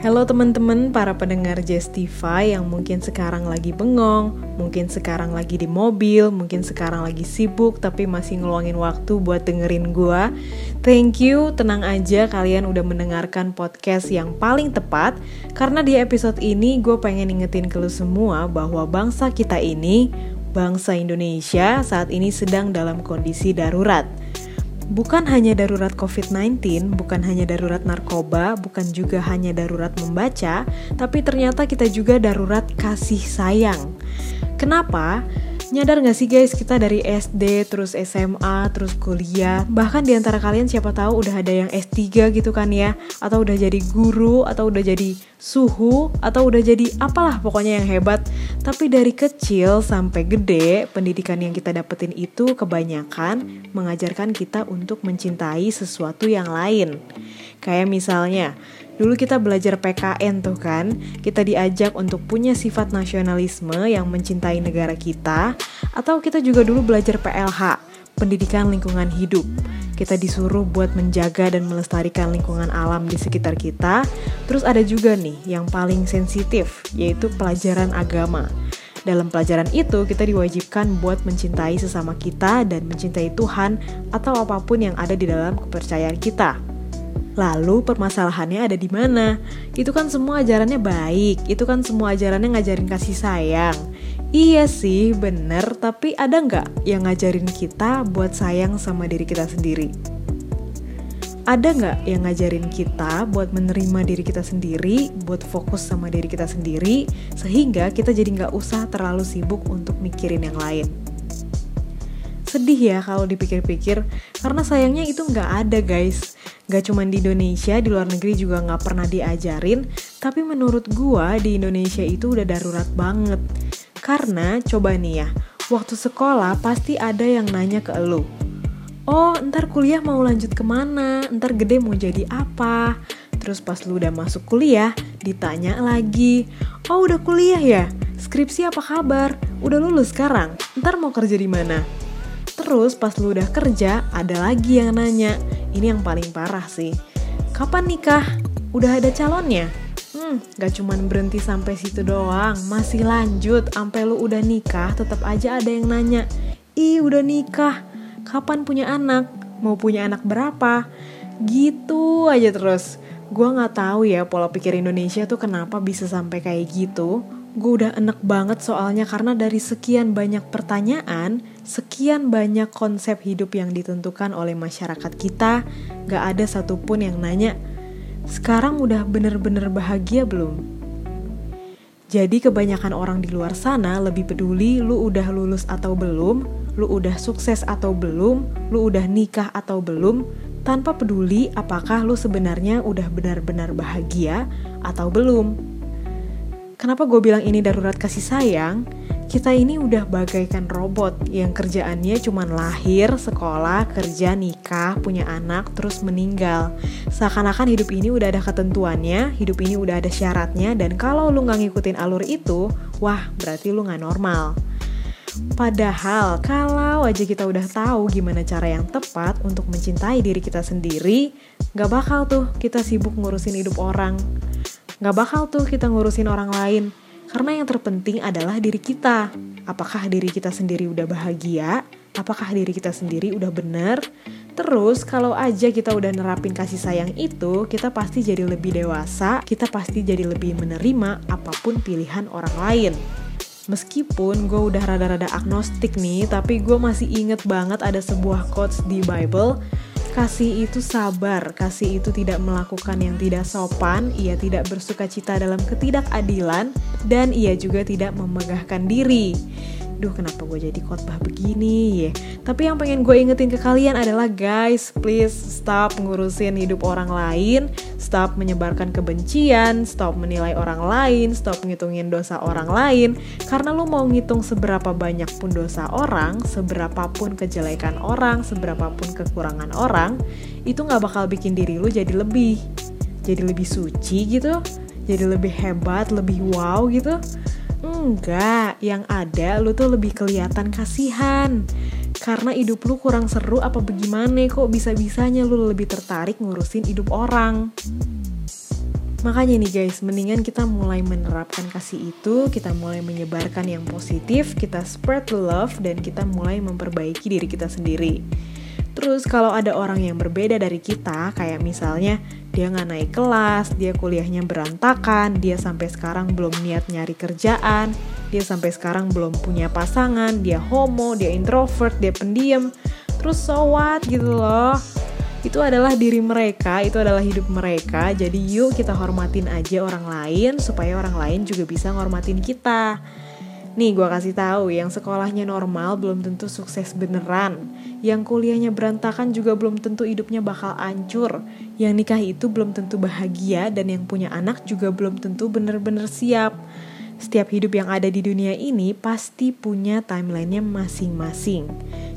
Halo teman-teman para pendengar Justify yang mungkin sekarang lagi bengong, mungkin sekarang lagi di mobil, mungkin sekarang lagi sibuk tapi masih ngeluangin waktu buat dengerin gua. Thank you, tenang aja kalian udah mendengarkan podcast yang paling tepat karena di episode ini gue pengen ingetin ke lu semua bahwa bangsa kita ini, bangsa Indonesia saat ini sedang dalam kondisi darurat bukan hanya darurat COVID-19, bukan hanya darurat narkoba, bukan juga hanya darurat membaca, tapi ternyata kita juga darurat kasih sayang. Kenapa? Nyadar gak sih guys, kita dari SD, terus SMA, terus kuliah? Bahkan di antara kalian siapa tahu udah ada yang S3 gitu kan ya? Atau udah jadi guru, atau udah jadi suhu, atau udah jadi apalah pokoknya yang hebat. Tapi dari kecil sampai gede, pendidikan yang kita dapetin itu kebanyakan mengajarkan kita untuk mencintai sesuatu yang lain. Kayak misalnya, Dulu kita belajar PKN tuh kan, kita diajak untuk punya sifat nasionalisme yang mencintai negara kita, atau kita juga dulu belajar PLH, pendidikan lingkungan hidup. Kita disuruh buat menjaga dan melestarikan lingkungan alam di sekitar kita. Terus ada juga nih yang paling sensitif, yaitu pelajaran agama. Dalam pelajaran itu, kita diwajibkan buat mencintai sesama kita dan mencintai Tuhan atau apa pun yang ada di dalam kepercayaan kita. Lalu permasalahannya ada di mana? Itu kan semua ajarannya baik, itu kan semua ajarannya ngajarin kasih sayang. Iya sih, bener, tapi ada nggak yang ngajarin kita buat sayang sama diri kita sendiri? Ada nggak yang ngajarin kita buat menerima diri kita sendiri, buat fokus sama diri kita sendiri, sehingga kita jadi nggak usah terlalu sibuk untuk mikirin yang lain? Sedih ya kalau dipikir-pikir, karena sayangnya itu nggak ada guys Gak cuma di Indonesia, di luar negeri juga gak pernah diajarin, tapi menurut gua di Indonesia itu udah darurat banget. Karena coba nih ya, waktu sekolah pasti ada yang nanya ke elu. Oh, ntar kuliah mau lanjut ke mana? Ntar gede mau jadi apa? Terus pas lu udah masuk kuliah, ditanya lagi. Oh, udah kuliah ya? Skripsi apa kabar? Udah lulus sekarang? Ntar mau kerja di mana? Terus pas lu udah kerja, ada lagi yang nanya. Ini yang paling parah sih. Kapan nikah? Udah ada calonnya? Hmm, gak cuman berhenti sampai situ doang, masih lanjut sampai lu udah nikah, tetap aja ada yang nanya, "Ih, udah nikah. Kapan punya anak? Mau punya anak berapa?" Gitu aja terus. Gua nggak tahu ya pola pikir Indonesia tuh kenapa bisa sampai kayak gitu. Gue udah enek banget soalnya karena dari sekian banyak pertanyaan, sekian banyak konsep hidup yang ditentukan oleh masyarakat kita, gak ada satupun yang nanya, sekarang udah bener-bener bahagia belum? Jadi kebanyakan orang di luar sana lebih peduli lu udah lulus atau belum, lu udah sukses atau belum, lu udah nikah atau belum, tanpa peduli apakah lu sebenarnya udah benar-benar bahagia atau belum. Kenapa gue bilang ini darurat kasih sayang? Kita ini udah bagaikan robot yang kerjaannya cuma lahir, sekolah, kerja, nikah, punya anak, terus meninggal. Seakan-akan hidup ini udah ada ketentuannya, hidup ini udah ada syaratnya, dan kalau lu nggak ngikutin alur itu, wah berarti lu nggak normal. Padahal kalau aja kita udah tahu gimana cara yang tepat untuk mencintai diri kita sendiri, gak bakal tuh kita sibuk ngurusin hidup orang. Gak bakal tuh kita ngurusin orang lain, karena yang terpenting adalah diri kita. Apakah diri kita sendiri udah bahagia? Apakah diri kita sendiri udah bener? Terus kalau aja kita udah nerapin kasih sayang itu, kita pasti jadi lebih dewasa, kita pasti jadi lebih menerima apa pun pilihan orang lain. Meskipun gue udah rada-rada agnostik nih, tapi gue masih inget banget ada sebuah quotes di Bible Kasih itu sabar, kasih itu tidak melakukan yang tidak sopan, ia tidak bersuka cita dalam ketidakadilan, dan ia juga tidak memegahkan diri duh kenapa gue jadi khotbah begini ya? Tapi yang pengen gue ingetin ke kalian adalah guys please stop ngurusin hidup orang lain stop menyebarkan kebencian stop menilai orang lain stop ngitungin dosa orang lain. Karena lu mau ngitung seberapa banyak pun dosa orang seberapa pun kejelekan orang seberapa pun kekurangan orang itu nggak bakal bikin diri lu jadi lebih jadi lebih suci gitu jadi lebih hebat lebih wow gitu Enggak, yang ada lu tuh lebih kelihatan kasihan. Karena hidup lu kurang seru apa bagaimana kok bisa-bisanya lu lebih tertarik ngurusin hidup orang. Makanya nih guys, mendingan kita mulai menerapkan kasih itu, kita mulai menyebarkan yang positif, kita spread the love, dan kita mulai memperbaiki diri kita sendiri. Terus kalau ada orang yang berbeda dari kita, kayak misalnya dia nggak naik kelas, dia kuliahnya berantakan, dia sampai sekarang belum niat nyari kerjaan, dia sampai sekarang belum punya pasangan, dia homo, dia introvert, dia pendiam, terus so what gitu loh itu adalah diri mereka, itu adalah hidup mereka. Jadi yuk kita hormatin aja orang lain supaya orang lain juga bisa ngormatin kita. Nih gue kasih tahu, yang sekolahnya normal belum tentu sukses beneran. Yang kuliahnya berantakan juga belum tentu hidupnya bakal hancur. Yang nikah itu belum tentu bahagia dan yang punya anak juga belum tentu bener-bener siap. Setiap hidup yang ada di dunia ini pasti punya timelinenya masing-masing.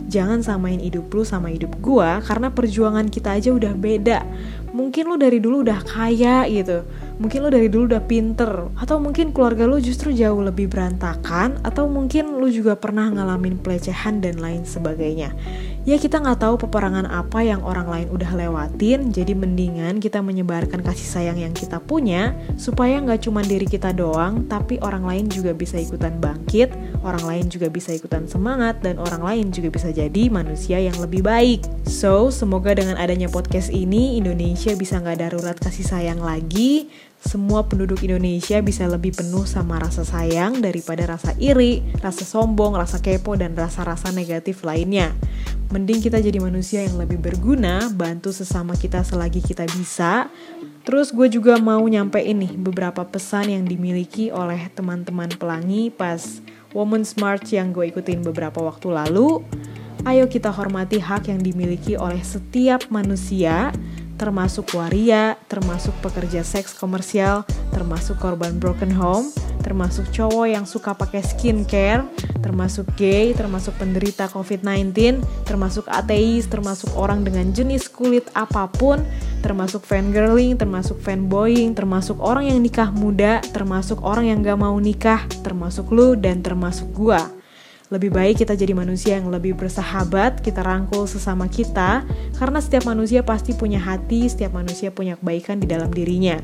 Jangan samain hidup lu sama hidup gua karena perjuangan kita aja udah beda. Mungkin lu dari dulu udah kaya gitu. Mungkin lu dari dulu udah pinter. Atau mungkin keluarga lu justru jauh lebih berantakan. Atau mungkin lu juga pernah ngalamin pelecehan dan lain sebagainya ya kita nggak tahu peperangan apa yang orang lain udah lewatin jadi mendingan kita menyebarkan kasih sayang yang kita punya supaya nggak cuma diri kita doang tapi orang lain juga bisa ikutan bangkit orang lain juga bisa ikutan semangat dan orang lain juga bisa jadi manusia yang lebih baik. So semoga dengan adanya podcast ini Indonesia bisa nggak darurat kasih sayang lagi semua penduduk Indonesia bisa lebih penuh sama rasa sayang daripada rasa iri, rasa sombong, rasa kepo, dan rasa-rasa negatif lainnya. Mending kita jadi manusia yang lebih berguna, bantu sesama kita selagi kita bisa. Terus gue juga mau nyampe ini beberapa pesan yang dimiliki oleh teman-teman pelangi pas Women's March yang gue ikutin beberapa waktu lalu. Ayo kita hormati hak yang dimiliki oleh setiap manusia, termasuk waria, termasuk pekerja seks komersial, termasuk korban broken home, termasuk cowok yang suka pakai skincare, termasuk gay, termasuk penderita COVID-19, termasuk ateis, termasuk orang dengan jenis kulit apa pun, termasuk fangirling, termasuk fanboying, termasuk orang yang nikah muda, termasuk orang yang gak mau nikah, termasuk lu dan termasuk gua. Lebih baik kita jadi manusia yang lebih bersahabat, kita rangkul sesama kita, karena setiap manusia pasti punya hati, setiap manusia punya kebaikan di dalam dirinya.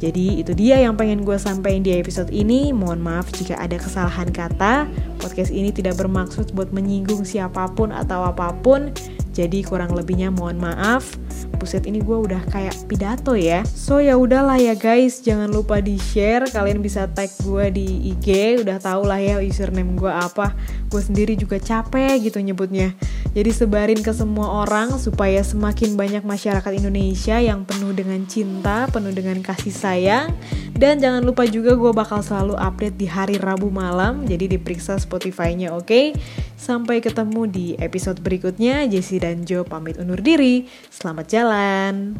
Jadi itu dia yang pengen gue sampaikan di episode ini. Mohon maaf jika ada kesalahan kata. Podcast ini tidak bermaksud buat menyinggung siapa pun atau apa pun. Jadi kurang lebihnya mohon maaf. Buset ini gue udah kayak pidato ya. So ya udahlah ya guys, jangan lupa di share. Kalian bisa tag gue di IG. Udah tau lah ya username gue apa. Gue sendiri juga capek gitu nyebutnya. Jadi sebarin ke semua orang supaya semakin banyak masyarakat Indonesia yang penuh dengan cinta, penuh dengan kasih sayang. Dan jangan lupa juga gue bakal selalu update di hari Rabu malam. Jadi diperiksa Spotify-nya oke. Okay? Sampai ketemu di episode berikutnya. Jessie dan Joe pamit undur diri. Selamat jalan.